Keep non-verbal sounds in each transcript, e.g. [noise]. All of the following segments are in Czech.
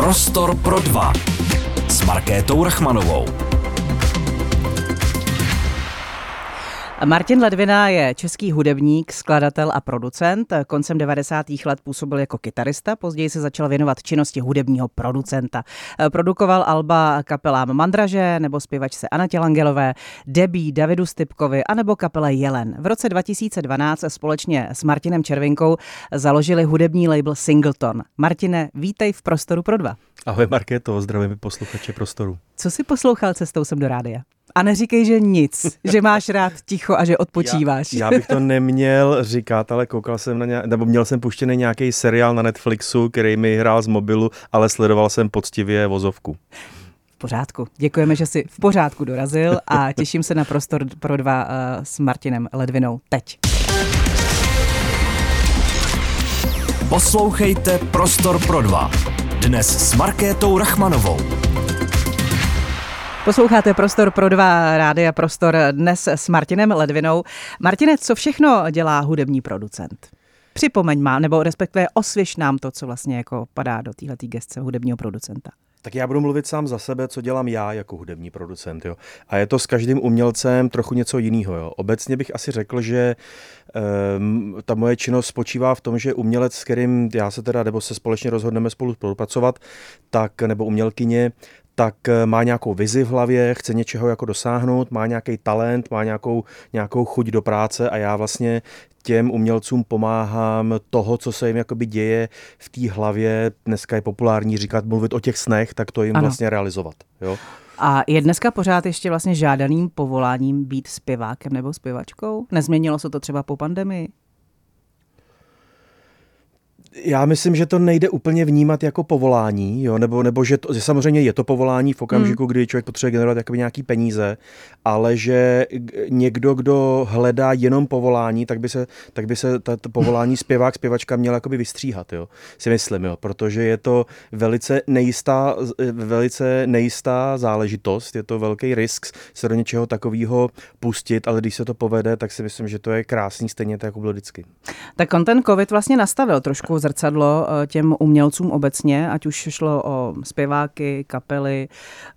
Prostor pro dva s Markétou Rachmanovou. Martin Ledvina je český hudebník, skladatel a producent. Koncem 90. let působil jako kytarista, později se začal věnovat činnosti hudebního producenta. Produkoval alba kapelám Mandraže nebo zpěvačce Anatě Langelové, Debí, Davidu Stypkovi anebo kapele Jelen. V roce 2012 společně s Martinem Červinkou založili hudební label Singleton. Martine, vítej v Prostoru pro dva. Ahoj Markéto, zdravím posluchače Prostoru. Co si poslouchal cestou sem do rádia? A neříkej, že nic, že máš rád ticho a že odpočíváš. Já, já bych to neměl říkat, ale koukal jsem na nějak, nebo měl jsem puštěný nějaký seriál na Netflixu, který mi hrál z mobilu, ale sledoval jsem poctivě vozovku. V pořádku. Děkujeme, že jsi v pořádku dorazil a těším se na prostor pro dva uh, s Martinem Ledvinou teď. Poslouchejte Prostor pro dva. Dnes s Markétou Rachmanovou. Posloucháte Prostor pro dva rádia Prostor dnes s Martinem Ledvinou. Martine, co všechno dělá hudební producent? Připomeň má, nebo respektive osvěž nám to, co vlastně jako padá do téhle gestce hudebního producenta. Tak já budu mluvit sám za sebe, co dělám já jako hudební producent. Jo. A je to s každým umělcem trochu něco jiného. Jo. Obecně bych asi řekl, že um, ta moje činnost spočívá v tom, že umělec, s kterým já se teda, nebo se společně rozhodneme spolu spolupracovat, tak, nebo umělkyně, tak eh, má nějakou vizi v hlavě, chce něčeho jako dosáhnout, má nějaký talent, má nějakou, nějakou chuť do práce a já vlastně těm umělcům pomáhám toho, co se jim jakoby děje v té hlavě. Dneska je populární říkat, mluvit o těch snech, tak to jim ano. vlastně realizovat. Jo? A je dneska pořád ještě vlastně žádaným povoláním být zpěvákem nebo zpěvačkou? Nezměnilo se to třeba po pandemii? Já myslím, že to nejde úplně vnímat jako povolání, jo? Nebo, nebo že, to, že samozřejmě je to povolání v okamžiku, hmm. kdy člověk potřebuje generovat jakoby nějaký peníze, ale že někdo, kdo hledá jenom povolání, tak by se, tak by se ta, ta povolání zpěvák, zpěvačka měla jakoby vystříhat, jo? si myslím, jo? protože je to velice nejistá, velice nejistá záležitost, je to velký risk se do něčeho takového pustit, ale když se to povede, tak si myslím, že to je krásný, stejně tak jako bylo vždycky. Tak on ten covid vlastně nastavil trošku zrcadlo eh, těm umělcům obecně, ať už šlo o zpěváky, kapely,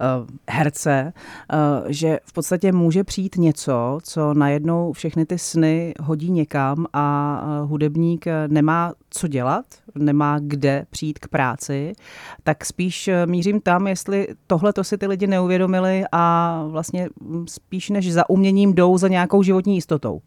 eh, herce, eh, že v podstatě může přijít něco, co najednou všechny ty sny hodí někam a hudebník nemá co dělat, nemá kde přijít k práci, tak spíš mířím tam, jestli tohle to si ty lidi neuvědomili a vlastně spíš než za uměním jdou za nějakou životní jistotou.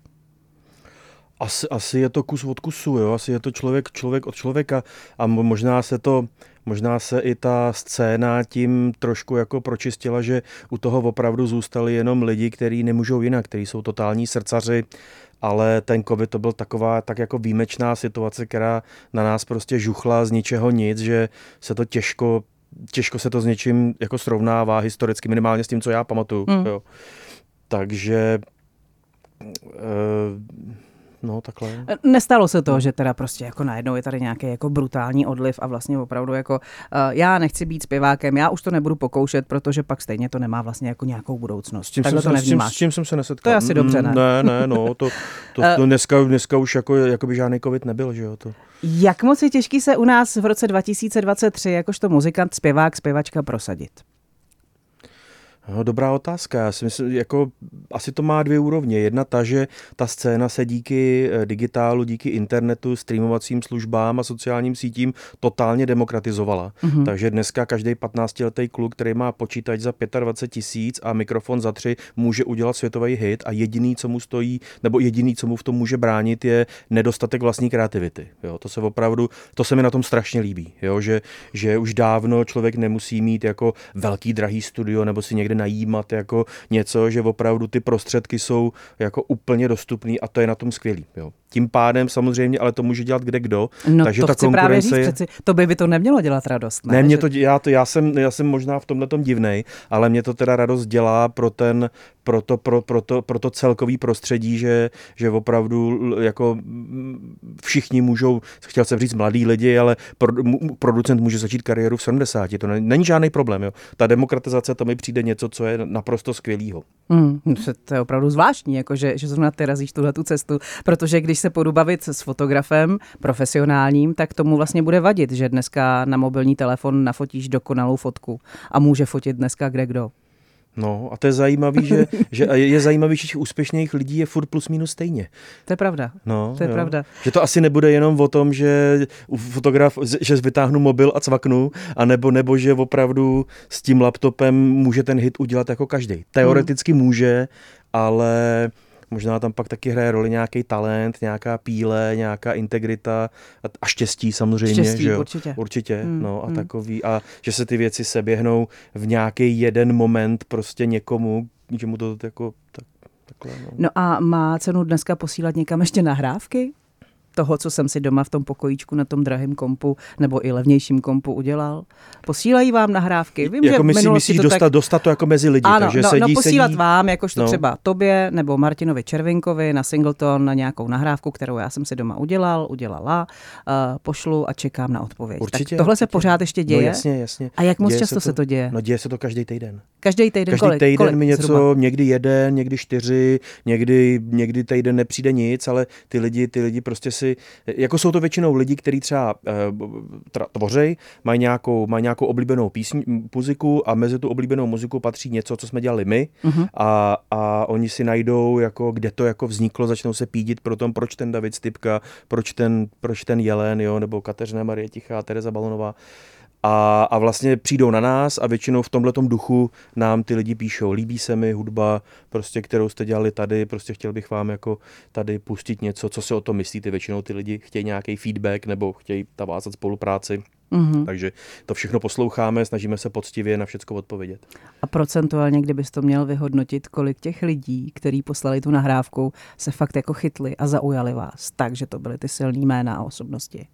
Asi, asi je to kus od kusu, jo? asi je to člověk, člověk od člověka a možná se to, možná se i ta scéna tím trošku jako pročistila, že u toho opravdu zůstali jenom lidi, kteří nemůžou jinak, kteří jsou totální srdcaři, ale ten covid to byl taková tak jako výjimečná situace, která na nás prostě žuchla z ničeho nic, že se to těžko, těžko se to s něčím jako srovnává historicky, minimálně s tím, co já pamatuju. Mm. Jo. Takže e, No, takhle. Nestalo se to, no. že teda prostě jako najednou je tady nějaký jako brutální odliv a vlastně opravdu jako uh, já nechci být zpěvákem, já už to nebudu pokoušet, protože pak stejně to nemá vlastně jako nějakou budoucnost. S tím, jsem, to s, tím, s tím jsem se nesetkal. To je asi dobře, ne? Ne, ne, no, to, to, to [laughs] uh, dneska, dneska už jako, jako by žádný covid nebyl, že jo, to. Jak moc je těžký se u nás v roce 2023 jakožto muzikant, zpěvák, zpěvačka prosadit? No, dobrá otázka. Já si myslím, jako asi to má dvě úrovně. Jedna ta, že ta scéna se díky eh, digitálu, díky internetu, streamovacím službám a sociálním sítím totálně demokratizovala. Mm-hmm. Takže dneska každý 15-letý kluk, který má počítač za 25 tisíc a mikrofon za tři, může udělat světový hit a jediný, co mu stojí, nebo jediný, co mu v tom může bránit, je nedostatek vlastní kreativity. Jo, to se opravdu, to se mi na tom strašně líbí, jo, že, že už dávno člověk nemusí mít jako velký drahý studio nebo si někde najímat jako něco, že opravdu ty prostředky jsou jako úplně dostupné a to je na tom skvělý. Jo. Tím pádem samozřejmě, ale to může dělat kde kdo. No takže to ta chci právě říct, je... přeci, to by, by to nemělo dělat radost. Ne, ne mě že... to, já, to, já, jsem, já jsem možná v tomhle tom divnej, ale mě to teda radost dělá pro ten, pro to, pro, pro to, pro to celkový prostředí, že, že opravdu jako všichni můžou, chtěl jsem říct mladí lidi, ale pro, producent může začít kariéru v 70. To není žádný problém. Jo. Ta demokratizace, to mi přijde něco, co je naprosto skvělýho. Hmm, to je opravdu zvláštní, jako že, že zrovna ty razíš tuhle tu cestu, protože když se půjdu bavit s fotografem profesionálním, tak tomu vlastně bude vadit, že dneska na mobilní telefon nafotíš dokonalou fotku a může fotit dneska kde kdo. No a to je zajímavý, že, [laughs] že je zajímavý, že těch úspěšných lidí je furt plus minus stejně. To je pravda. No, to je jo. pravda. Že to asi nebude jenom o tom, že fotograf, že vytáhnu mobil a cvaknu, a nebo, nebo že opravdu s tím laptopem může ten hit udělat jako každý. Teoreticky hmm. může, ale Možná tam pak taky hraje roli nějaký talent, nějaká píle, nějaká integrita a štěstí samozřejmě. Štěstí, že jo? určitě. Určitě, hmm, no a hmm. takový. A že se ty věci seběhnou v nějaký jeden moment prostě někomu, že mu to jako tak, takhle. No. no a má cenu dneska posílat někam ještě nahrávky? Toho, co jsem si doma v tom pokojíčku na tom drahém kompu nebo i levnějším kompu udělal. Posílají vám nahrávky. Vím, jako že myslí, myslíš to dostat, tak... dostat to jako mezi lidi. Ano, takže no, sedí, no posílat sedí... vám, jakožto no. třeba tobě nebo Martinovi Červinkovi na Singleton na nějakou nahrávku, kterou já jsem si doma udělal, udělala, uh, pošlu a čekám na odpověď. Určitě, tak tohle určitě. se pořád ještě děje? No jasně, jasně. A jak moc děje často se to, se to děje? No děje se to každý týden. Každý týden Každý kolik? týden kolik mi něco, zhruba? někdy jeden, někdy čtyři, někdy, někdy týden nepřijde nic, ale ty lidi, ty lidi prostě si, jako jsou to většinou lidi, kteří třeba uh, tvořej, mají nějakou, mají nějakou oblíbenou písň, muziku a mezi tu oblíbenou muziku patří něco, co jsme dělali my uh-huh. a, a oni si najdou, jako, kde to jako vzniklo, začnou se pídit pro tom, proč ten David Stipka, proč ten, proč ten Jelen, jo, nebo Kateřina Marie Tichá, Tereza Balonová. A, a vlastně přijdou na nás a většinou v tomhle duchu nám ty lidi píšou. Líbí se mi hudba, prostě, kterou jste dělali tady, prostě chtěl bych vám jako tady pustit něco, co si o tom myslíte. Většinou ty lidi chtějí nějaký feedback nebo chtějí navázat spolupráci. Mm-hmm. Takže to všechno posloucháme, snažíme se poctivě na všechno odpovědět. A procentuálně, kdybys to měl vyhodnotit, kolik těch lidí, kteří poslali tu nahrávku, se fakt jako chytli a zaujali vás, takže to byly ty silný jména a osobnosti.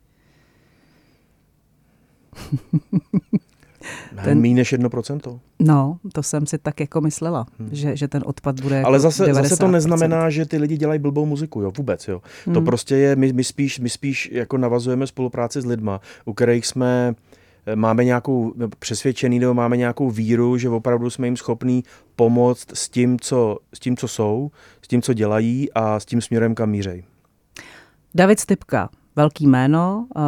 Ten... Méně než 1%. No, to jsem si tak jako myslela, hmm. že, že ten odpad bude jako Ale zase, 90%. zase to neznamená, že ty lidi dělají blbou muziku, jo, vůbec, jo. Hmm. To prostě je, my, my, spíš, my spíš jako navazujeme spolupráci s lidma, u kterých jsme máme nějakou přesvědčený nebo máme nějakou víru, že opravdu jsme jim schopní pomoct s tím, co, s tím, co jsou, s tím, co dělají a s tím směrem, kam mířej. David Stipka, velký jméno, uh,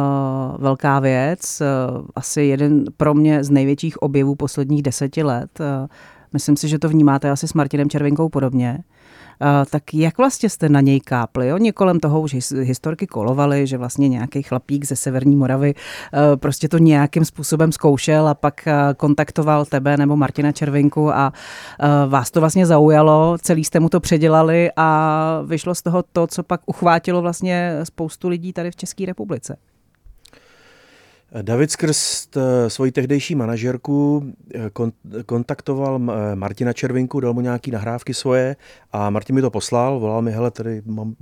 velká věc, uh, asi jeden pro mě z největších objevů posledních deseti let. Uh, myslím si, že to vnímáte asi s Martinem Červinkou podobně. Uh, tak jak vlastně jste na něj kápli? Oni kolem toho už historky kolovaly, že vlastně nějaký chlapík ze Severní Moravy uh, prostě to nějakým způsobem zkoušel a pak uh, kontaktoval tebe nebo Martina Červinku a vás to vlastně zaujalo, celý jste mu to předělali a vyšlo z toho to, co pak uchvátilo vlastně spoustu lidí tady v České republice. David skrz eh, svoji tehdejší manažerku eh, kontaktoval eh, Martina Červinku, dal mu nějaký nahrávky svoje a Martin mi to poslal, volal mi, hele, tady mám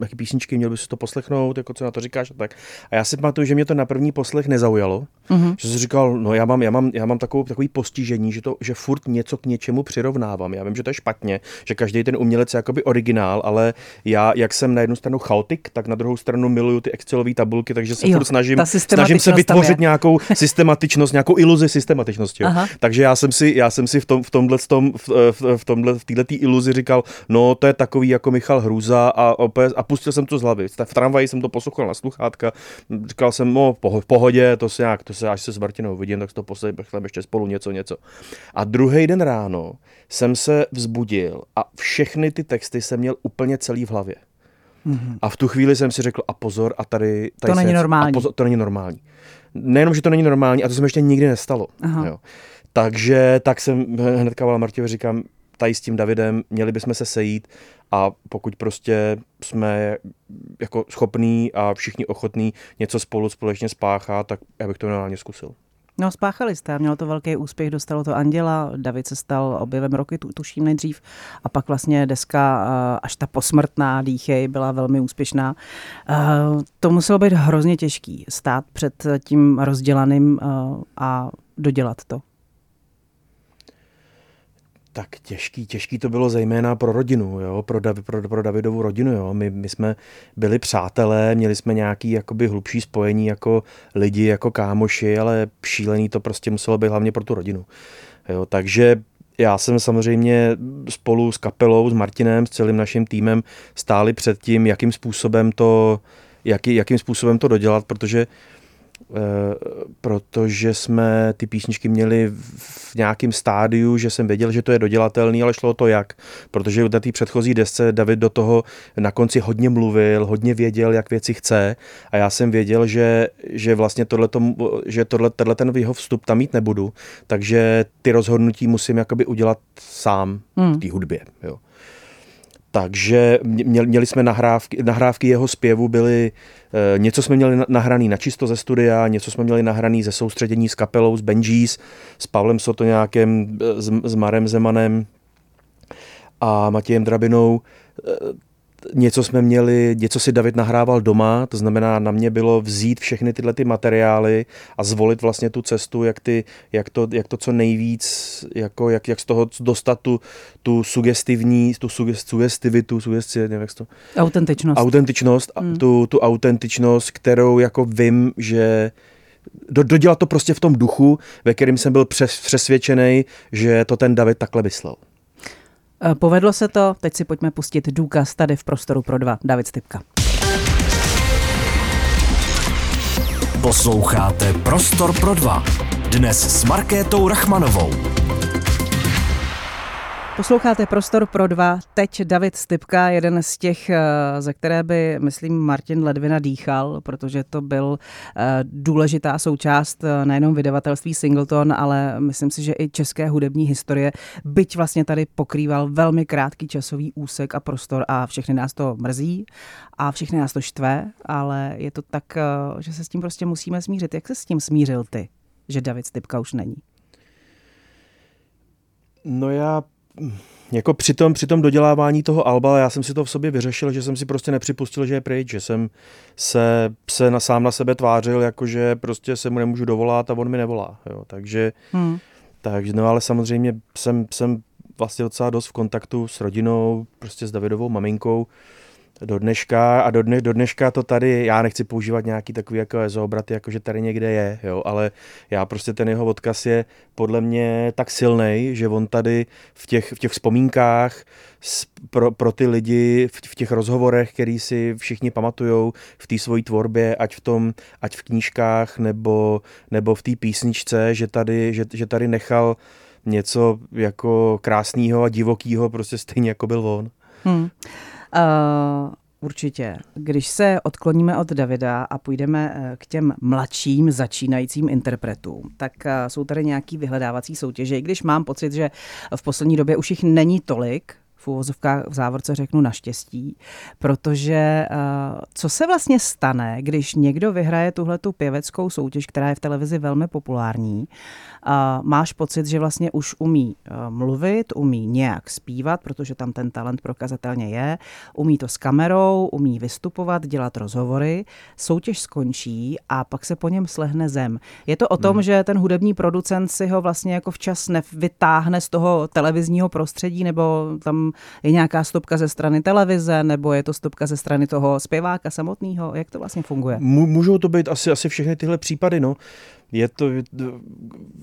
nějaké písničky, měl bys to poslechnout, jako co na to říkáš a tak. A já si pamatuju, že mě to na první poslech nezaujalo, uh-huh. že jsem říkal, no já mám, já mám, já mám takovou, takový postižení, že, to, že furt něco k něčemu přirovnávám. Já vím, že to je špatně, že každý ten umělec je jakoby originál, ale já, jak jsem na jednu stranu chaotik, tak na druhou stranu miluju ty Excelové tabulky, takže se jo, furt snažím, snažím se vytvořit nějakou systematičnost, nějakou iluzi systematičnosti. Jo. Takže já jsem si, já jsem si v, tom, v tomhle, v, tom, v, v, tomhle, v této iluzi říkal, no to je takový jako Michal Hruza a, opět, a pustil jsem to z hlavy. V tramvaji jsem to poslouchal na sluchátka, říkal jsem, no v pohodě, to se nějak, to se až se s Martinou vidím, tak to poslechneme ještě spolu něco, něco. A druhý den ráno jsem se vzbudil a všechny ty texty jsem měl úplně celý v hlavě. Mm-hmm. A v tu chvíli jsem si řekl, a pozor, a tady... tady to není normální. A pozor, to není normální nejenom, že to není normální, a to se mi ještě nikdy nestalo. Aha. Jo. Takže tak jsem hnedka volal Martěvi, říkám, tady s tím Davidem, měli bychom se sejít a pokud prostě jsme jako schopní a všichni ochotní něco spolu společně spáchat, tak já bych to normálně zkusil. No, spáchali jste, mělo to velký úspěch, dostalo to Anděla, David se stal objevem roky, tu, tuším nejdřív, a pak vlastně deska až ta posmrtná dýchej byla velmi úspěšná. To muselo být hrozně těžký, stát před tím rozdělaným a dodělat to tak těžký, těžký to bylo zejména pro rodinu, jo, pro, Davi, pro, pro Davidovu rodinu. Jo. My, my jsme byli přátelé, měli jsme nějaký jakoby hlubší spojení jako lidi, jako kámoši, ale šílený to prostě muselo být hlavně pro tu rodinu. Jo. Takže já jsem samozřejmě spolu s kapelou, s Martinem, s celým naším týmem stáli před tím, jakým způsobem to, jaký, jakým způsobem to dodělat, protože Eh, protože jsme ty písničky měli v nějakém stádiu, že jsem věděl, že to je dodělatelný, ale šlo to jak. Protože na té předchozí desce David do toho na konci hodně mluvil, hodně věděl, jak věci chce a já jsem věděl, že, že vlastně tohleto, že tohle, tenhle ten jeho vstup tam mít nebudu, takže ty rozhodnutí musím jakoby udělat sám hmm. v té hudbě. Jo. Takže měli jsme nahrávky, nahrávky jeho zpěvu byly, eh, něco jsme měli nahraný na čisto ze studia, něco jsme měli nahraný ze soustředění s kapelou, s Benjis, s Pavlem Sotoňákem, eh, s, Marem Zemanem a Matějem Drabinou. Eh, něco jsme měli, něco si David nahrával doma, to znamená na mě bylo vzít všechny tyhle ty materiály a zvolit vlastně tu cestu, jak, ty, jak, to, jak to co nejvíc, jako jak, jak z toho dostat tu, tu sugestivní, tu sugest, sugestivitu, sugesti, nevím, jak to... Autentičnost. Autentičnost, hmm. tu, tu autentičnost, kterou jako vím, že do, dodělat to prostě v tom duchu, ve kterém jsem byl přes, přesvědčený, že to ten David takhle myslel. Eh, povedlo se to, teď si pojďme pustit důkaz tady v Prostoru pro dva. David Stipka. Posloucháte Prostor pro dva. Dnes s Markétou Rachmanovou. Posloucháte Prostor pro dva. Teď David Stipka, jeden z těch, eh, ze které by, myslím, Martin Ledvina dýchal, protože to byl eh, důležitá součást eh, nejenom vydavatelství Singleton, ale myslím si, že i české hudební historie, byť vlastně tady pokrýval velmi krátký časový úsek a prostor a všechny nás to mrzí a všechny nás to štve, ale je to tak, že se s tím prostě musíme smířit. Jak se s tím smířil ty, že David Stipka už není? No já jako při tom, při tom dodělávání toho alba, já jsem si to v sobě vyřešil, že jsem si prostě nepřipustil, že je pryč, že jsem se, se na, sám na sebe tvářil, jakože prostě se mu nemůžu dovolat a on mi nevolá. Jo. Takže, hmm. takže, no ale samozřejmě jsem, jsem vlastně docela dost v kontaktu s rodinou, prostě s Davidovou maminkou, do dneška a do, dne, do dneška to tady, já nechci používat nějaký takový jako ezobraty, jako že tady někde je, jo, ale já prostě ten jeho odkaz je podle mě tak silný, že on tady v těch, v těch vzpomínkách pro, pro ty lidi, v, v těch rozhovorech, který si všichni pamatujou v té svojí tvorbě, ať v tom, ať v knížkách nebo, nebo v té písničce, že tady, že, že tady nechal něco jako krásného a divokého, prostě stejně jako byl on. Hmm. Uh, určitě. Když se odkloníme od Davida a půjdeme eh, k těm mladším začínajícím interpretům, tak eh, jsou tady nějaký vyhledávací soutěže. I když mám pocit, že v poslední době už jich není tolik, v úvozovkách v závorce řeknu naštěstí, protože co se vlastně stane, když někdo vyhraje tuhle tu pěveckou soutěž, která je v televizi velmi populární, máš pocit, že vlastně už umí eh, mluvit, umí nějak zpívat, protože tam ten talent prokazatelně je, umí to s kamerou, umí vystupovat, dělat rozhovory, soutěž skončí a pak se po něm slehne zem. Je to o tom, hmm. že ten hudební producent si ho vlastně jako včas nevytáhne z toho televizního prostředí, nebo tam je nějaká stopka ze strany televize, nebo je to stopka ze strany toho zpěváka samotného? Jak to vlastně funguje? Můžou to být asi, asi všechny tyhle případy, no. Je to,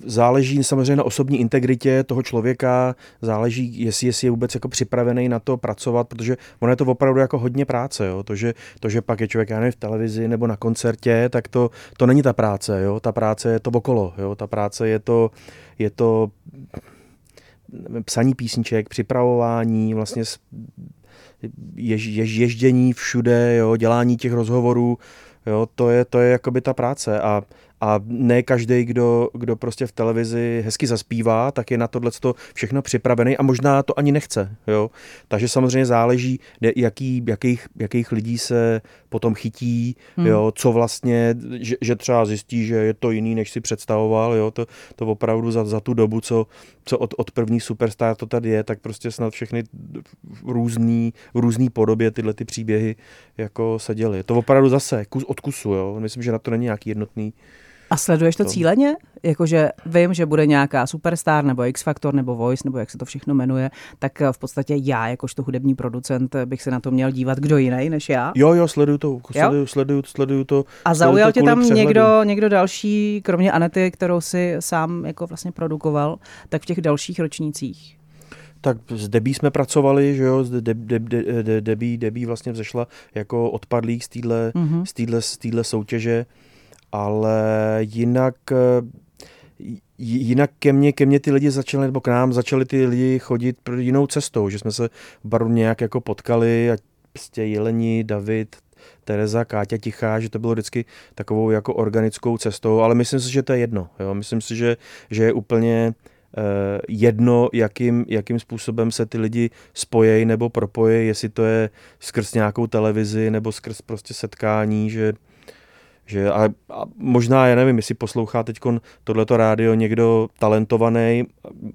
záleží samozřejmě na osobní integritě toho člověka, záleží, jestli, jestli je vůbec jako připravený na to pracovat, protože ono je to opravdu jako hodně práce, jo. To, že, to, že pak je člověk, já nevím, v televizi nebo na koncertě, tak to, to není ta práce, jo. Ta práce je to okolo, jo. Ta práce je to, je to psaní písniček, připravování, vlastně jež, jež, ježdění všude, jo, dělání těch rozhovorů, jo, to je, to je jakoby ta práce a a ne každý, kdo, kdo prostě v televizi hezky zaspívá, tak je na tohle všechno připravený a možná to ani nechce. Jo? Takže samozřejmě záleží, jaký, jakých, jakých lidí se potom chytí, hmm. jo? co vlastně, že, že třeba zjistí, že je to jiný, než si představoval. Jo? To, to opravdu za, za tu dobu, co, co od, od první superstar to tady je, tak prostě snad všechny v různý, v různý podobě tyhle ty příběhy jako se děly. To opravdu zase kus od kusu. Jo? Myslím, že na to není nějaký jednotný A sleduješ to, to cíleně? Jakože vím, že bude nějaká Superstar nebo X Factor nebo Voice nebo jak se to všechno jmenuje, tak v podstatě já, jakožto hudební producent, bych se na to měl dívat kdo jiný než já. Jo, jo, sleduju to, sleduju, sleduju, sleduju to. A zaujal tě tam někdo, někdo další, kromě Anety, kterou si sám jako vlastně produkoval, tak v těch dalších ročnících? tak s Debí jsme pracovali, že jo, de, de, de, de, Debí, Debí vlastně vzešla jako odpadlík z téhle mm-hmm. z soutěže, ale jinak jinak ke mně, ke mně ty lidi začali, nebo k nám začali ty lidi chodit pro jinou cestou, že jsme se baru nějak jako potkali a prostě Jeleni, David, Tereza, Káťa Tichá, že to bylo vždycky takovou jako organickou cestou, ale myslím si, že to je jedno. Jo? Myslím si, že, že je úplně uh, jedno, jakým, jakým způsobem se ty lidi spojejí nebo propojí, jestli to je skrz nějakou televizi nebo skrz prostě setkání, že že a, a možná, já nevím, jestli poslouchá teď tohleto rádio někdo talentovaný,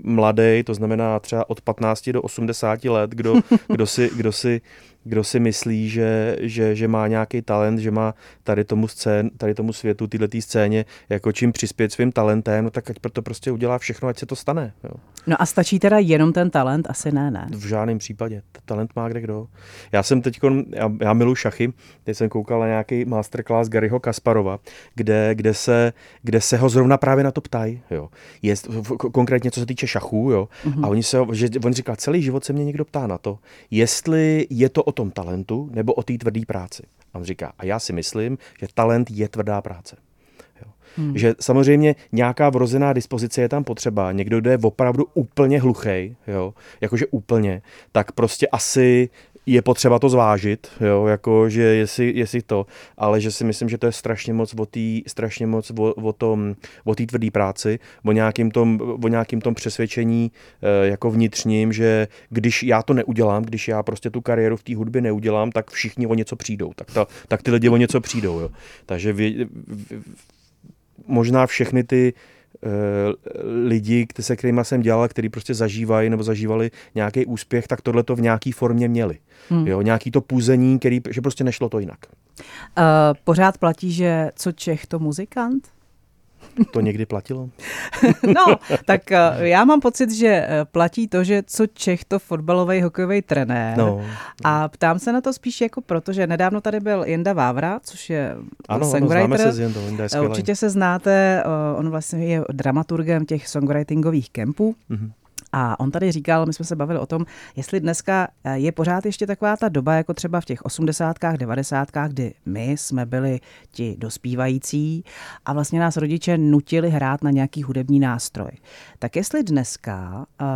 mladý, to znamená třeba od 15 do 80 let, kdo, kdo, si, kdo si kdo si myslí, že, že, že má nějaký talent, že má tady tomu, scén, tady tomu světu, tyhle scéně, jako čím přispět svým talentem, no tak ať proto prostě udělá všechno, ať se to stane. Jo. No a stačí teda jenom ten talent? Asi ne, ne. V žádném případě. Talent má kde kdo. Já jsem teď, já, já milu šachy, teď jsem koukal na nějaký masterclass Garyho Kasparova, kde, kde, se, kde se ho zrovna právě na to ptají. Jo. Je, konkrétně co se týče šachů, jo. Mm-hmm. a oni se, že, on říká, celý život se mě někdo ptá na to, jestli je to o tom talentu nebo o té tvrdé práci. A on říká, a já si myslím, že talent je tvrdá práce. Hmm. Že samozřejmě nějaká vrozená dispozice je tam potřeba. Někdo, kdo je opravdu úplně hluchý, jo, jakože úplně, tak prostě asi je potřeba to zvážit, jo, jako, že jestli, jestli to, ale že si myslím, že to je strašně moc o té strašně moc o, o tom, o té tvrdé práci, o nějakým tom, o nějakým tom přesvědčení e, jako vnitřním, že když já to neudělám, když já prostě tu kariéru v té hudbě neudělám, tak všichni o něco přijdou, tak, ta, tak ty lidi o něco přijdou, jo. Takže vy, možná všechny ty lidi, se kterými jsem dělal, který prostě zažívají nebo zažívali nějaký úspěch, tak tohle to v nějaké formě měli. Hmm. Jo, nějaký to půzení, který, že prostě nešlo to jinak. Uh, pořád platí, že co Čech, to muzikant? To někdy platilo? [laughs] no, tak eh, já mám pocit, že eh, platí to, že co Čech to fotbalový hokejový trenér. No. A ptám se na to spíš jako proto, že nedávno tady byl Jenda Vávra, což je ano, songwriter. Ano, se s Jendou, Jenda je Určitě se znáte, on vlastně je dramaturgem těch songwritingových kempů. Mm-hmm. A on tady říkal, my jsme se bavili o tom, jestli dneska eh, je pořád ještě taková ta doba, jako třeba v těch osmdesátkách, devadesátkách, kdy my jsme byli ti dospívající a vlastně nás rodiče nutili hrát na nějaký hudební nástroj. Tak jestli dneska uh,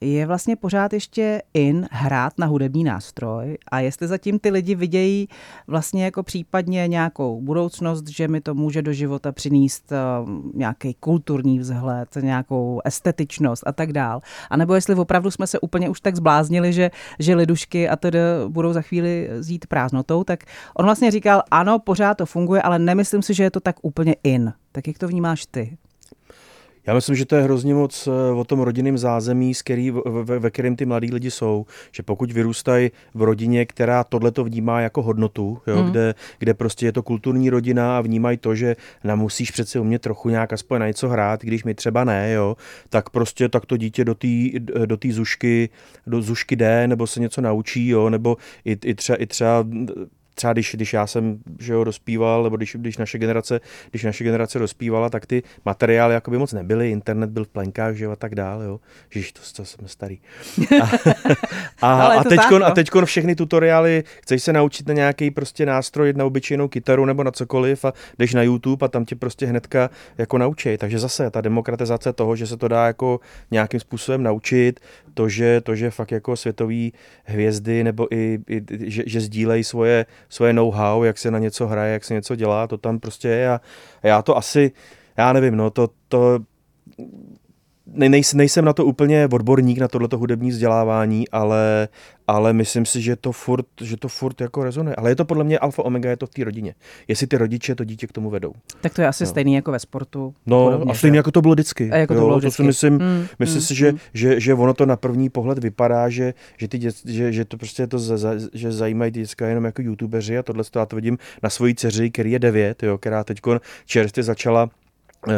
je vlastně pořád ještě in hrát na hudební nástroj a jestli zatím ty lidi vidějí vlastně jako případně nějakou budoucnost, že mi to může do života přinést uh, nějaký kulturní vzhled, nějakou estetičnost a tak dál. A nebo jestli opravdu jsme se úplně už tak zbláznili, že, že lidušky a tedy budou za chvíli zít prázdnotou, tak on vlastně říkal, ano, pořád to funguje, ale nemyslím si, že je to tak úplně in. Tak jak to vnímáš ty? Já myslím, že to je hrozně moc eh, o tom rodinném zázemí, s který, ve, ve kterém ty mladí lidi jsou. Že pokud vyrůstají v rodině, která tohle to vnímá jako hodnotu, jo, hmm. kde, kde prostě je to kulturní rodina a vnímají to, že na musíš přece umět trochu nějak aspoň na něco hrát, když mi třeba ne, jo, tak prostě tak to dítě do té do tý zušky, do zušky jde, nebo se něco naučí, jo, nebo i, i, třeba, i třeba třeba když, když já jsem že jo, dospíval, nebo když, když, naše generace, když naše generace dospívala, tak ty materiály jakoby moc nebyly, internet byl v plenkách, že jo, a tak dále, jo. Žíž, to, to jsem starý. A, a, a, teďkon, a no. teďkon všechny tutoriály, chceš se naučit na nějaký prostě nástroj, na obyčejnou kytaru nebo na cokoliv a jdeš na YouTube a tam tě prostě hnedka jako naučí. Takže zase ta demokratizace toho, že se to dá jako nějakým způsobem naučit, to, že, to, že fakt jako světové hvězdy nebo i, i že, že sdílejí svoje, svoje know-how, jak se na něco hraje, jak se něco dělá, to tam prostě je a, a já to asi, já nevím, no to, to nej, nejsem na to úplně odborník, na tohleto hudební vzdělávání, ale, ale myslím si, že to furt, že to furt jako rezonuje. Ale je to podle mě alfa omega, je to v té rodině. Jestli ty rodiče to dítě k tomu vedou. Tak to je asi no. stejný jako ve sportu. No podobně, a stejně jako to bylo vždycky. A jako to, bylo vždycky. to si myslím, mm, myslím mm, si, že, mm. že, že, ono to na první pohled vypadá, že, že, ty dět, že, že to prostě je to, za, že zajímají děcka jenom jako youtubeři a tohle to já to vidím na svojí dceři, který je devět, jo, která teď čerstvě začala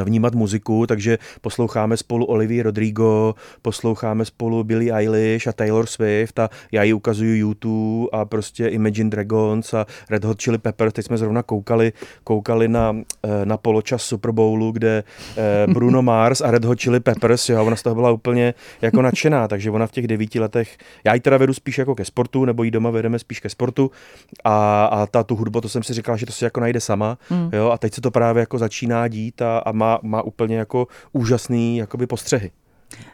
vnímat muziku, takže posloucháme spolu Olivia Rodrigo, posloucháme spolu Billie Eilish a Taylor Swift a já ji ukazuju YouTube a prostě Imagine Dragons a Red Hot Chili Peppers. Teď jsme zrovna koukali, koukali na, eh, na poločas Super Bowlu, kde eh, Bruno [laughs] Mars a Red Hot Chili Peppers, jo, ona z toho byla úplně jako nadšená, takže ona v těch devíti letech, já ji teda vedu spíš jako ke sportu, nebo jí doma vedeme spíš ke sportu a, a ta tu hudbu, to jsem si říkal, že to si jako najde sama, hmm. jo, a teď se to právě jako začíná dít a, a má, má úplně jako úžasný jakoby postřehy.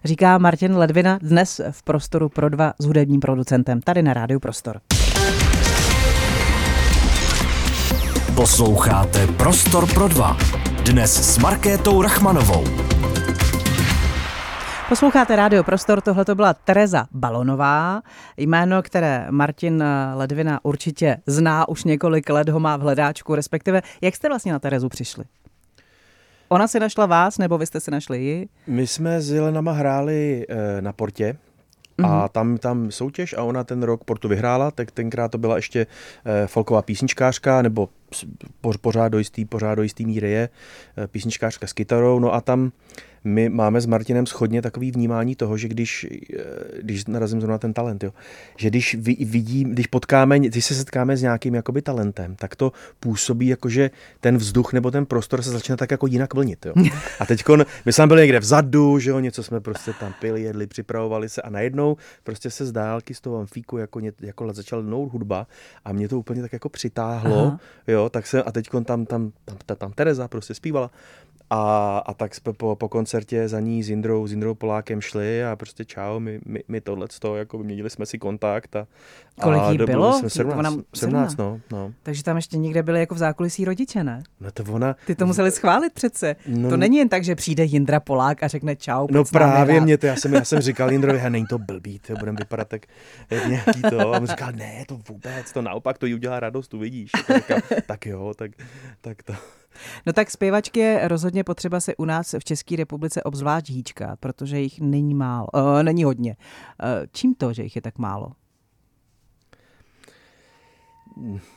Říká Martin Ledvina dnes v Prostoru pro dva s hudebním producentem, tady na Rádiu Prostor. Posloucháte Prostor pro dva. Dnes s Markétou Rachmanovou. Posloucháte Rádio Prostor, tohle to byla Tereza Balonová, jméno, které Martin Ledvina určitě zná, už několik let ho má v hledáčku, respektive jak jste vlastně na Terezu přišli? Ona si našla vás, nebo vy jste si našli ji? My jsme s Jelenama hráli e, na Portě, a mm-hmm. tam, tam soutěž a ona ten rok Portu vyhrála, tak tenkrát to byla ještě e, folková písničkářka, nebo pořád do jistý, pořád do jistý míry je e, písničkářka s kytarou, no a tam my máme s Martinem schodně takový vnímání toho, že když, eh, když narazím zrovna ten talent, jo, že když vidím, když potkáme, když se setkáme s nějakým jakoby talentem, tak to působí jako, že ten vzduch nebo ten prostor se začne tak jako jinak vlnit. Jo. A teď my jsme byli někde vzadu, že jo, něco jsme prostě tam pili, jedli, připravovali se a najednou prostě se z dálky z toho amfíku jako, jako začala dnout hudba a mě to úplně tak jako přitáhlo, Aha. jo, tak se a teď tam, tam, tam, tam, tam Tereza prostě zpívala a, a tak jsme po, po koncertě za ní s Jindrou, s Jindrou Polákem šli a prostě čau, my, my, my tohle jako měnili jsme si kontakt. A, Kolik jí bylo? Jsme 17, ona, 17, no, no. Takže tam ještě někde byli jako v zákulisí rodiče, ne? No to ona... Ty to museli schválit přece. No, to není jen tak, že přijde Jindra Polák a řekne čau. No právě mě to, já jsem, já jsem říkal Jindrovi, není to blbý, to budeme vypadat tak jak nějaký to. A on říkal, ne, to vůbec, to naopak, to jí udělá radost, uvidíš. Říkal, tak jo, tak, tak to. No tak zpěvačky je rozhodně potřeba se u nás v České republice obzvlášť hýčkat, protože jich není málo, uh, není hodně. Uh, čím to, že jich je tak málo?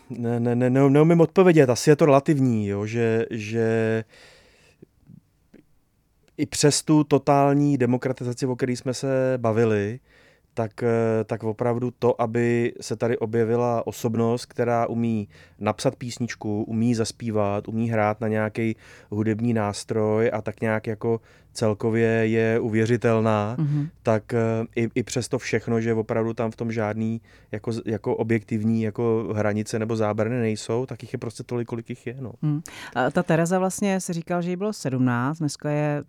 Ne, ne, ne, ne, neumím odpovědět, asi je to relativní, jo, že, že i přes tu totální demokratizaci, o které jsme se bavili, tak, eh, tak opravdu to, aby se tady objevila osobnost, která umí napsat písničku, umí zaspívat, umí hrát na nějaký hudební nástroj a tak nějak jako celkově je uvěřitelná, mm-hmm. tak eh, i, i přes to všechno, že opravdu tam v tom žádný jako, jako objektivní jako hranice nebo zábrany nejsou, tak jich je prostě tolik, kolik jich je. No. Mm. A ta Tereza vlastně se říkal, že jí bylo 17, dneska je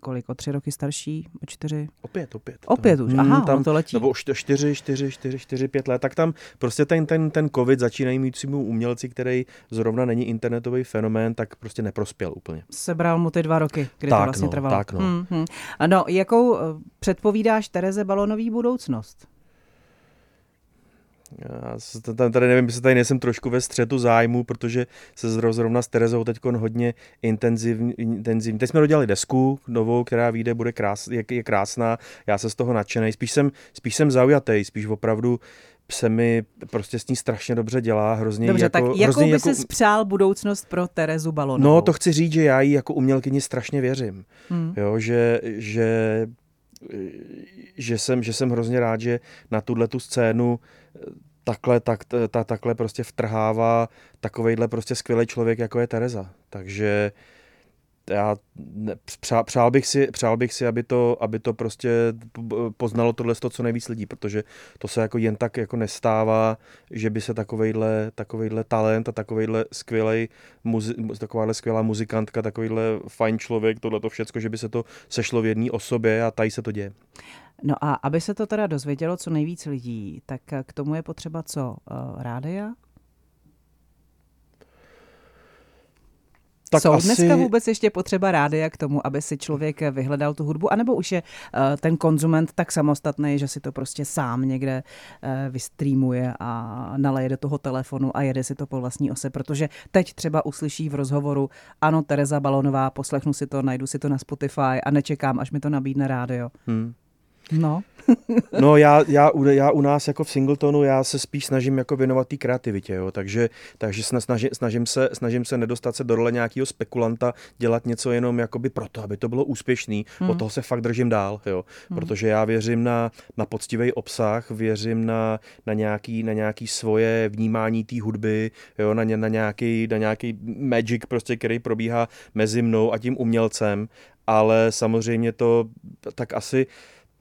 kolik, o tři roky starší, o čtyři? Opět, opět. Opět tam, už, aha, hmm, tam, to letí. Nebo čtyři, čtyři, čtyři, čtyři, pět let, tak tam prostě ten, ten, ten covid začínajícímu umělci, který zrovna není internetový fenomén, tak prostě neprospěl úplně. Sebral mu ty dva roky, kdy tak to vlastně no, trvalo. Tak no. Hmm, hmm. Ano, jakou eh, předpovídáš Tereze Balonový budoucnost? Já tady nevím, jestli tady nejsem trošku ve střetu zájmu, protože se zrovna s Terezou teď hodně intenzivní, intenzivní. Teď jsme dodělali desku novou, která vyjde, bude krás, je, je krásná. Já se z toho nadšený. Spíš jsem, spíš jsem zaujatý, spíš opravdu se mi prostě s ní strašně dobře dělá, hrozně Dobře, jako, tak jakou hrozně by jako... si spřál budoucnost pro Terezu Balonovou? No, to chci říct, že já jí jako umělkyni strašně věřím. Hmm. Jo, že, že že jsem, že jsem hrozně rád, že na tuhle tu scénu takhle, tak, ta, takhle prostě vtrhává takovejhle prostě skvělý člověk, jako je Tereza. Takže já přál, přál, bych si, přál bych si, aby to, aby to prostě poznalo tohle to co nejvíc lidí, protože to se jako jen tak jako nestává, že by se takovejhle, takovejhle talent a takovejhle skvělej, muzi, takováhle skvělá muzikantka, takovýhle fajn člověk, tohle to všecko, že by se to sešlo v jedné osobě a tady se to děje. No a aby se to teda dozvědělo co nejvíc lidí, tak k tomu je potřeba co? Uh, rádia? Tak Jsou asi... dneska vůbec ještě potřeba rádia k tomu, aby si člověk vyhledal tu hudbu, anebo už je uh, ten konzument tak samostatný, že si to prostě sám někde uh, vystreamuje a naleje do toho telefonu a jede si to po vlastní ose, protože teď třeba uslyší v rozhovoru, ano, Tereza Balonová, poslechnu si to, najdu si to na Spotify a nečekám, až mi to nabídne rádio. Hmm. No. no já, já, já, u nás jako v Singletonu já se spíš snažím jako věnovat té kreativitě, jo? takže, takže snažím, snažím, se, snažím se nedostat se do role nějakého spekulanta, dělat něco jenom jakoby proto, aby to bylo úspěšný, hmm. od toho se fakt držím dál, jo? Hmm. protože já věřím na, na poctivý obsah, věřím na, na, nějaký, na nějaký svoje vnímání té hudby, jo? Na, na, nějaký, na nějaký magic, prostě, který probíhá mezi mnou a tím umělcem, ale samozřejmě to tak asi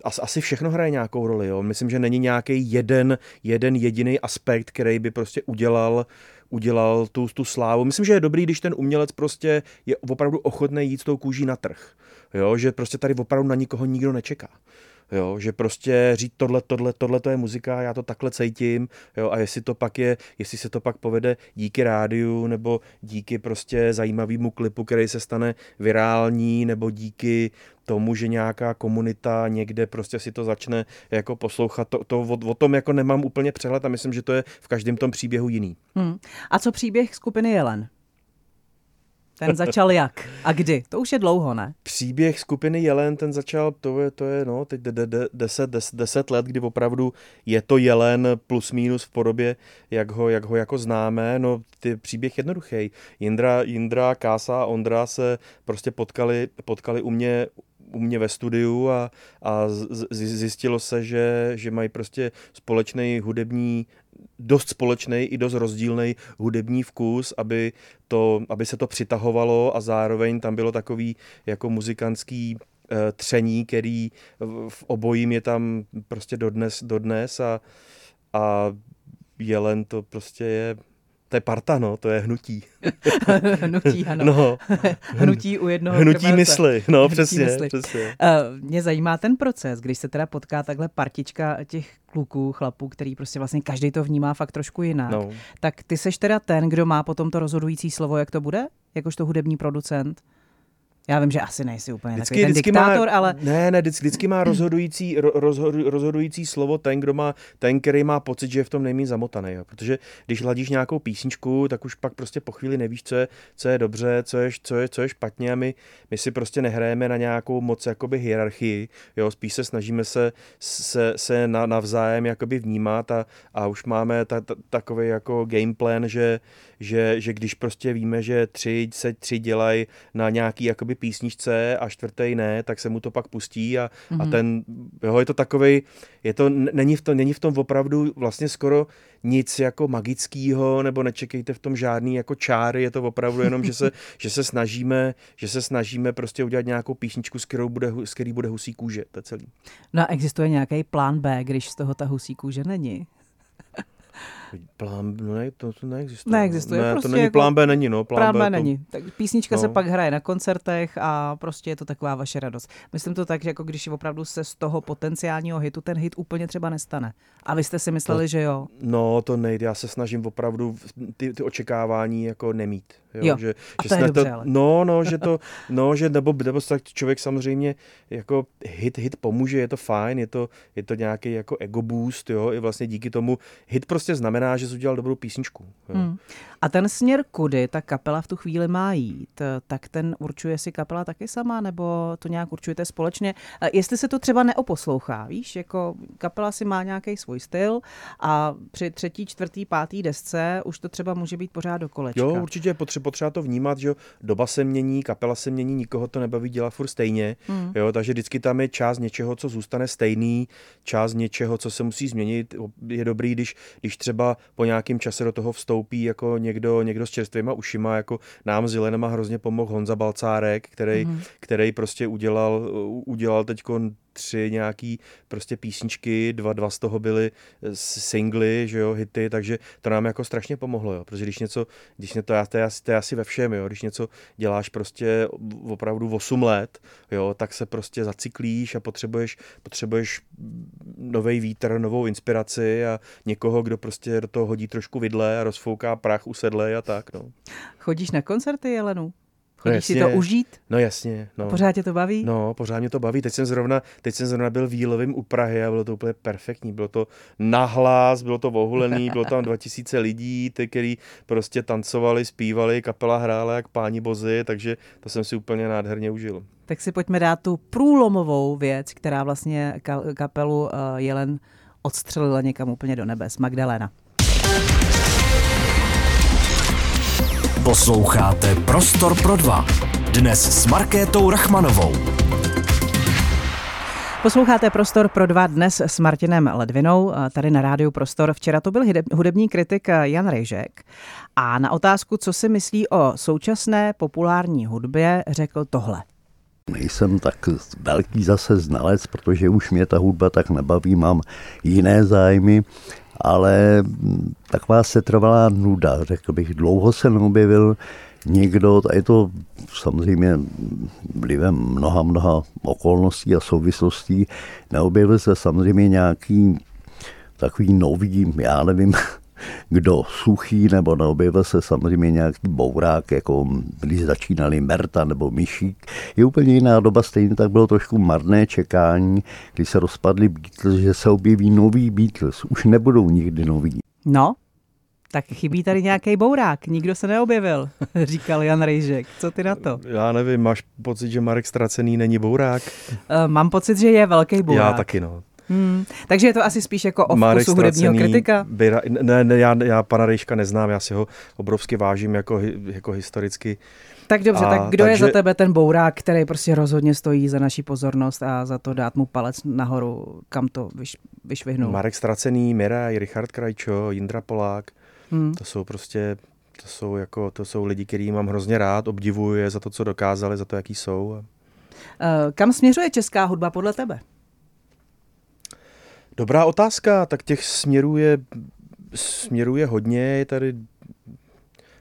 asi všechno hraje nějakou roli. Jo. Myslím, že není nějaký jeden, jeden jediný aspekt, který by prostě udělal udělal tu, tu slávu. Myslím, že je dobrý, když ten umělec prostě je opravdu ochotný jít s tou kůží na trh. Jo, že prostě tady opravdu na nikoho nikdo nečeká. Jo, že prostě říct tohle, tohle, tohle to je muzika, já to takhle cítím, jo, a jestli to pak je, jestli se to pak povede díky rádiu, nebo díky prostě zajímavému klipu, který se stane virální, nebo díky tomu, že nějaká komunita někde prostě si to začne jako poslouchat, to, to o, o tom jako nemám úplně přehled a myslím, že to je v každém tom příběhu jiný. Hmm. A co příběh skupiny Jelen? Ten začal jak a kdy? To už je dlouho, ne? Příběh skupiny Jelen, ten začal, to je, to je no, teď 10, 10 let, kdy opravdu je to Jelen plus minus v podobě, jak ho, jak ho jako známe. No, ty příběh jednoduchý. Jindra, Jindra, Kása a Ondra se prostě potkali, potkali u mě u mě ve studiu a, a zjistilo se, že, že mají prostě společný hudební dost společný i dost rozdílný hudební vkus, aby, to, aby se to přitahovalo a zároveň tam bylo takový jako muzikantský eh, tření, který v obojím je tam prostě dodnes, dodnes a, a Jelen to prostě je to je parta, no, to je hnutí. [laughs] hnutí, ano. No. [laughs] hnutí u jednoho Hnutí krmelce. mysli, no, hnutí přesně, mysli. přesně. Uh, mě zajímá ten proces, když se teda potká takhle partička těch kluků, chlapů, který prostě vlastně každý to vnímá fakt trošku jinak. No. Tak ty seš teda ten, kdo má potom to rozhodující slovo, jak to bude? Jakožto hudební producent? Já vím, že asi nejsi úplně vždycky, takový ten vždycky diktátor, má, ale... Ne, ne, vždycky, vždycky má rozhodující, rozhodu, rozhodující slovo ten, kdo má, ten, který má pocit, že je v tom nejméně zamotaný. Jo. Protože když hladíš nějakou písničku, tak už pak prostě po chvíli nevíš, co je, co je dobře, co je, co je, co je špatně a my, my si prostě nehrajeme na nějakou moc jakoby hierarchii, jo, spíš se snažíme se, se, se na, navzájem jakoby vnímat a, a už máme ta, ta, takový jako game plan, že, že, že když prostě víme, že tři se tři dělají na nějaký jakoby písničce a čtvrtý ne, tak se mu to pak pustí a, mm-hmm. a mhm. ten, jo, je to takový, je to, není v tom, není v tom opravdu vlastně skoro nic jako magického, nebo nečekejte v tom žádný jako čáry, je to opravdu jenom, že se, [laughs] že se snažíme, že se snažíme prostě udělat nějakou písničku, s kterou bude, s který bude husí kůže, to celý. No a existuje nějaký plán B, když z toho ta husí kůže není? Plán, no ne, to, to neexistuje. Neexistuje, ne, prostě to není jako plán B, není, no. Plán, plán B, B to... není. Tak písnička no. se pak hraje na koncertech a prostě je to taková vaše radost. Myslím to tak, že jako když opravdu se z toho potenciálního hitu ten hit úplně třeba nestane. A vy jste si mysleli, to, že jo? No, to nejde. Já se snažím opravdu ty, ty očekávání jako nemít. Jo, jo. Že, a že to je dobře, to, ale. No, no, že to, no, že nebo, nebo tak člověk samozřejmě jako hit, hit pomůže, je to fajn, je to, je to nějaký jako ego boost, jo, i vlastně díky tomu hit prostě znamená, že jsi udělal dobrou písničku. Jo. Hmm. A ten směr, kudy ta kapela v tu chvíli má jít, tak ten určuje si kapela taky sama, nebo to nějak určujete společně? Jestli se to třeba neoposlouchá, víš, jako kapela si má nějaký svůj styl a při třetí, čtvrtý, pátý desce už to třeba může být pořád do kolečka. Jo, určitě potřeba, potřeba to vnímat, že doba se mění, kapela se mění, nikoho to nebaví dělat furt stejně, hmm. jo, takže vždycky tam je část něčeho, co zůstane stejný, část něčeho, co se musí změnit. Je dobrý, když, když třeba po nějakém čase do toho vstoupí jako někdo, někdo s čerstvýma ušima, jako nám s Jelenema hrozně pomohl Honza Balcárek, který, mm-hmm. který prostě udělal, udělal teď tři nějaký prostě písničky, dva, dva z toho byly singly, že jo, hity, takže to nám jako strašně pomohlo, jo, protože když něco, když to, to, je, to je asi ve všem, jo, když něco děláš prostě opravdu 8 let, jo, tak se prostě zacyklíš a potřebuješ, potřebuješ nový vítr, novou inspiraci a někoho, kdo prostě do toho hodí trošku vidle a rozfouká prach u sedle a tak, no. Chodíš na koncerty, Jelenu? Chodíš no si to užít? No jasně. No. A pořád tě to baví? No, pořád mě to baví. Teď jsem zrovna, teď jsem zrovna byl výlovým u Prahy a bylo to úplně perfektní. Bylo to nahlas, bylo to ohulený, bylo tam 2000 lidí, ty, kteří prostě tancovali, zpívali, kapela hrála jak páni bozy, takže to jsem si úplně nádherně užil. Tak si pojďme dát tu průlomovou věc, která vlastně kapelu uh, Jelen odstřelila někam úplně do nebes. Magdalena. Posloucháte Prostor pro dva. Dnes s Markétou Rachmanovou. Posloucháte Prostor pro dva dnes s Martinem Ledvinou, tady na rádiu Prostor. Včera to byl hudební kritik Jan Rejžek a na otázku, co si myslí o současné populární hudbě, řekl tohle. Nejsem tak velký zase znalec, protože už mě ta hudba tak nebaví, mám jiné zájmy, ale taková se trvalá nuda, řekl bych. Dlouho se neobjevil někdo, a je to samozřejmě vlivem mnoha, mnoha okolností a souvislostí, neobjevil se samozřejmě nějaký takový nový, já nevím, kdo suchý, nebo neobjevil se samozřejmě nějaký bourák, jako když začínali Merta nebo Myšík. Je úplně jiná doba, stejně tak bylo trošku marné čekání, když se rozpadli Beatles, že se objeví nový Beatles. Už nebudou nikdy noví. No, tak chybí tady nějaký bourák, nikdo se neobjevil, [laughs] říkal Jan Rejžek. Co ty na to? Já nevím, máš pocit, že Marek Stracený není bourák? Uh, mám pocit, že je velký bourák. Já taky, no. Hmm. Takže je to asi spíš jako o Marek vkusu hudebního kritika? Byra, ne, ne, já, já pana Rejška neznám, já si ho obrovsky vážím jako, jako historicky. Tak dobře, a, tak kdo takže... je za tebe ten bourák, který prostě rozhodně stojí za naší pozornost a za to dát mu palec nahoru, kam to vyš, vyšvihnul? Marek Stracený, Miraj, Richard Krajčo, Jindra Polák, hmm. to jsou prostě to jsou, jako, to jsou lidi, který mám hrozně rád, obdivuju je za to, co dokázali, za to, jaký jsou. Uh, kam směřuje česká hudba podle tebe? Dobrá otázka, tak těch směrů je, směrů je hodně, je tady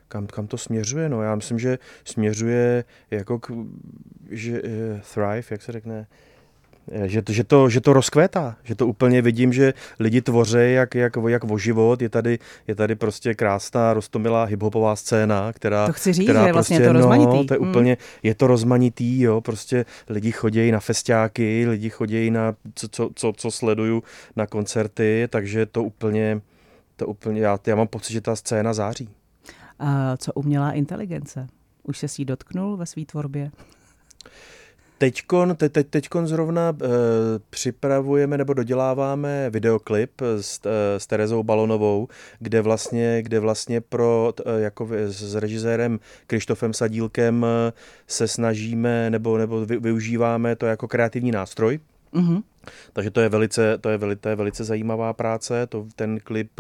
kam, kam to směřuje? No, já myslím, že směřuje jako k, že, uh, thrive, jak se řekne, Eh, že, že, to, že to rozkvétá, že to úplně vidím, že lidi tvoří jak, jak, jak o život, je tady, je tady prostě krásná, rostomilá hiphopová scéna, která... To chci říct, která že je vlastně prostě, to rozmanitý. No, to je hmm. úplně, je to rozmanitý, jo, prostě lidi chodí na festiáky, lidi chodí na, co, co, co, co sleduju, na koncerty, takže to úplně, to úplně, já, já mám pocit, že ta scéna září. A co umělá inteligence? Už se s jí dotknul ve své tvorbě? Teďkon, te, te, teďkon zrovna e, připravujeme nebo doděláváme videoklip s, e, s Terezou Balonovou, kde vlastně, kde vlastně pro, e, jako s režisérem Krištofem Sadílkem se snažíme nebo, nebo vy, využíváme to jako kreativní nástroj. Mm-hmm. Takže to je velice, to je velice, to je velice zajímavá práce. To, ten klip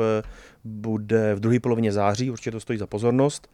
bude v druhé polovině září, určitě to stojí za pozornost.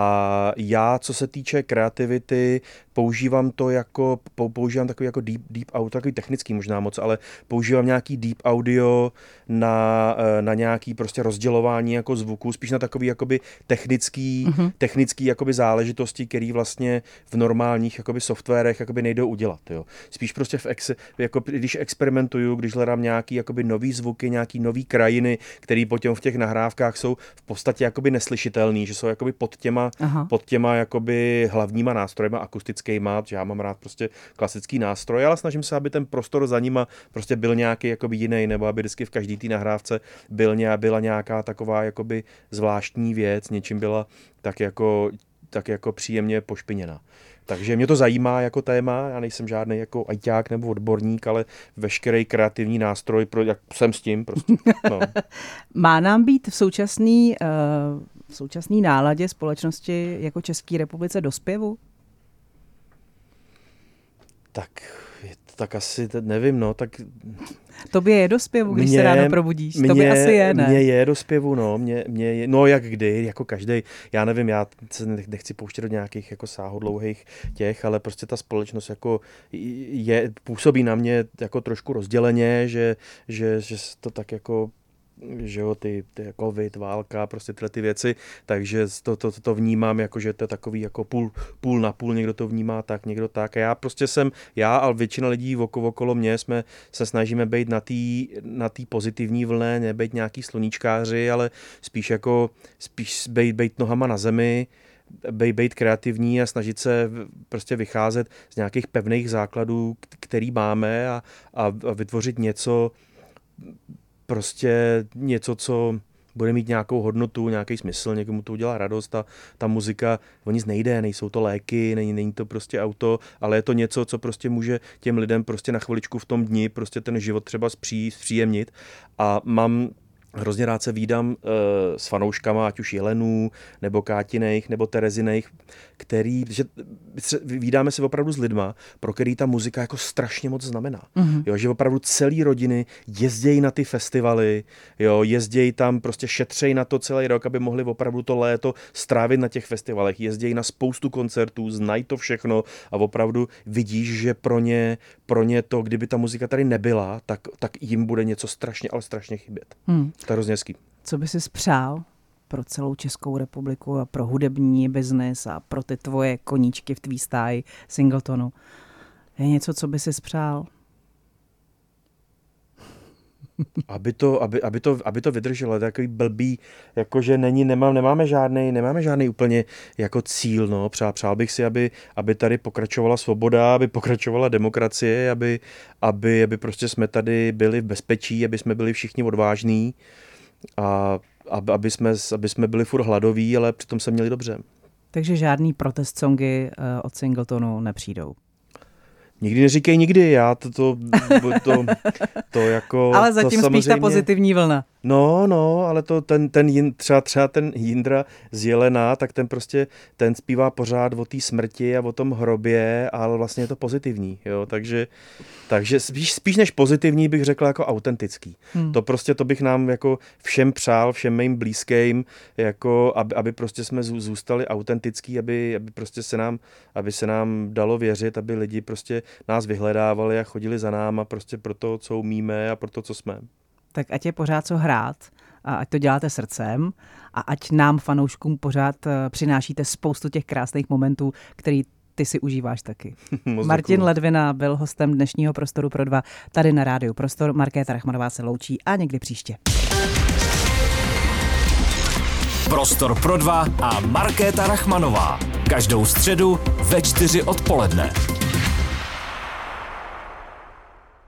A já, co se týče kreativity, používám to jako, používám takový jako deep, deep audio, takový technický možná moc, ale používám nějaký deep audio na, eh, na nějaký prostě rozdělování jako zvuku, spíš na takový jakoby technický, mm-hmm. technický jakoby záležitosti, který vlastně v normálních jakoby softwarech jakoby nejdou udělat. Jo. Spíš prostě v ex, jako když experimentuju, když hledám nějaký jakoby nový zvuky, nějaký nový krajiny, který potom v těch nahrávkách jsou v podstatě jakoby neslyšitelný, že jsou jakoby pod těma, Aha. pod těma jakoby hlavníma nástrojema akustickýma, že já mám rád prostě klasický nástroj, ale snažím se, aby ten prostor za nima prostě byl nějaký jakoby jiný, nebo aby vždycky v každý té nahrávce byl, byla nějaká taková jakoby zvláštní věc, něčím byla tak jako, tak jako příjemně pošpiněna. Takže mě to zajímá jako téma, já nejsem žádný jako ajťák nebo odborník, ale veškerý kreativní nástroj, pro, jak jsem s tím prostě. No. [laughs] Má nám být v současný, uh, v současný náladě společnosti jako České republice do zpěvu? Tak tak asi, nevím, no, tak... Tobě je do zpěvu, když mě, se ráno probudíš. Mě, Tobě asi je, ne? Mně je do zpěvu, no. Mě, mě je, no jak kdy, jako každý. Já nevím, já se nechci pouštět do nějakých jako sáhodlouhých těch, ale prostě ta společnost jako je, působí na mě jako trošku rozděleně, že, že, že to tak jako že jo, ty, ty covid, válka, prostě tyhle ty věci, takže to, to, to vnímám jako, že to je takový jako půl, půl na půl, někdo to vnímá tak, někdo tak. A já prostě jsem, já a většina lidí okolo, okolo mě jsme se snažíme být na té na tý pozitivní vlně, nebejt nějaký sluníčkáři, ale spíš jako, spíš být, být nohama na zemi, být, být kreativní a snažit se prostě vycházet z nějakých pevných základů, který máme a, a vytvořit něco, prostě něco, co bude mít nějakou hodnotu, nějaký smysl, někomu to udělá radost a ta muzika o nic nejde, nejsou to léky, není, není to prostě auto, ale je to něco, co prostě může těm lidem prostě na chviličku v tom dni prostě ten život třeba zpří, zpříjemnit. A mám Hrozně rád se výdám uh, s fanouškama, ať už Jelenů, nebo Kátinejch, nebo Terezinejch, který, že výdáme se opravdu s lidma, pro který ta muzika jako strašně moc znamená. Mm-hmm. Jo, že opravdu celý rodiny jezdějí na ty festivaly, jo, jezdějí tam, prostě šetřejí na to celý rok, aby mohli opravdu to léto strávit na těch festivalech, jezdějí na spoustu koncertů, znají to všechno a opravdu vidíš, že pro ně, pro ně to, kdyby ta muzika tady nebyla, tak, tak jim bude něco strašně, ale strašně chybět. Mm. Hezký. Co by si spřál pro celou Českou republiku a pro hudební biznis a pro ty tvoje koníčky v tvý stáji Singletonu? Je něco, co by si spřál? Aby to, aby, aby to, aby to vydrželo, takový blbý, jakože není, nemá, nemáme žádný, nemáme žádný úplně jako cíl, no. Přál, přál bych si, aby, aby tady pokračovala svoboda, aby pokračovala demokracie, aby, aby, aby prostě jsme tady byli v bezpečí, aby jsme byli všichni odvážní a aby jsme, aby jsme byli furt hladoví, ale přitom se měli dobře. Takže žádný protest songy eh, od Singletonu nepřijdou. Nikdy neříkej nikdy, já to, to, to, to jako... [laughs] Ale zatím to spíš samozřejmě... ta pozitivní vlna. No, no, ale to ten, ten třeba, třeba ten Jindra z Jelena, tak ten prostě, ten zpívá pořád o té smrti a o tom hrobě, ale vlastně je to pozitivní, jo, takže, takže spíš, spíš než pozitivní bych řekl jako autentický. Hmm. To prostě, to bych nám jako všem přál, všem mým blízkým, jako aby, aby prostě jsme zůstali autentický, aby, aby prostě se nám, aby se nám dalo věřit, aby lidi prostě nás vyhledávali a chodili za náma prostě pro to, co umíme a pro to, co jsme tak ať je pořád co hrát a ať to děláte srdcem a ať nám fanouškům pořád eh, přinášíte spoustu těch krásných momentů, který ty si užíváš taky. [laughs] Martin děkuju. Ledvina byl hostem dnešního Prostoru pro dva tady na rádiu Prostor. Markéta Rachmanová se loučí a někdy příště. Prostor pro dva a Markéta Rachmanová. Každou středu ve čtyři odpoledne.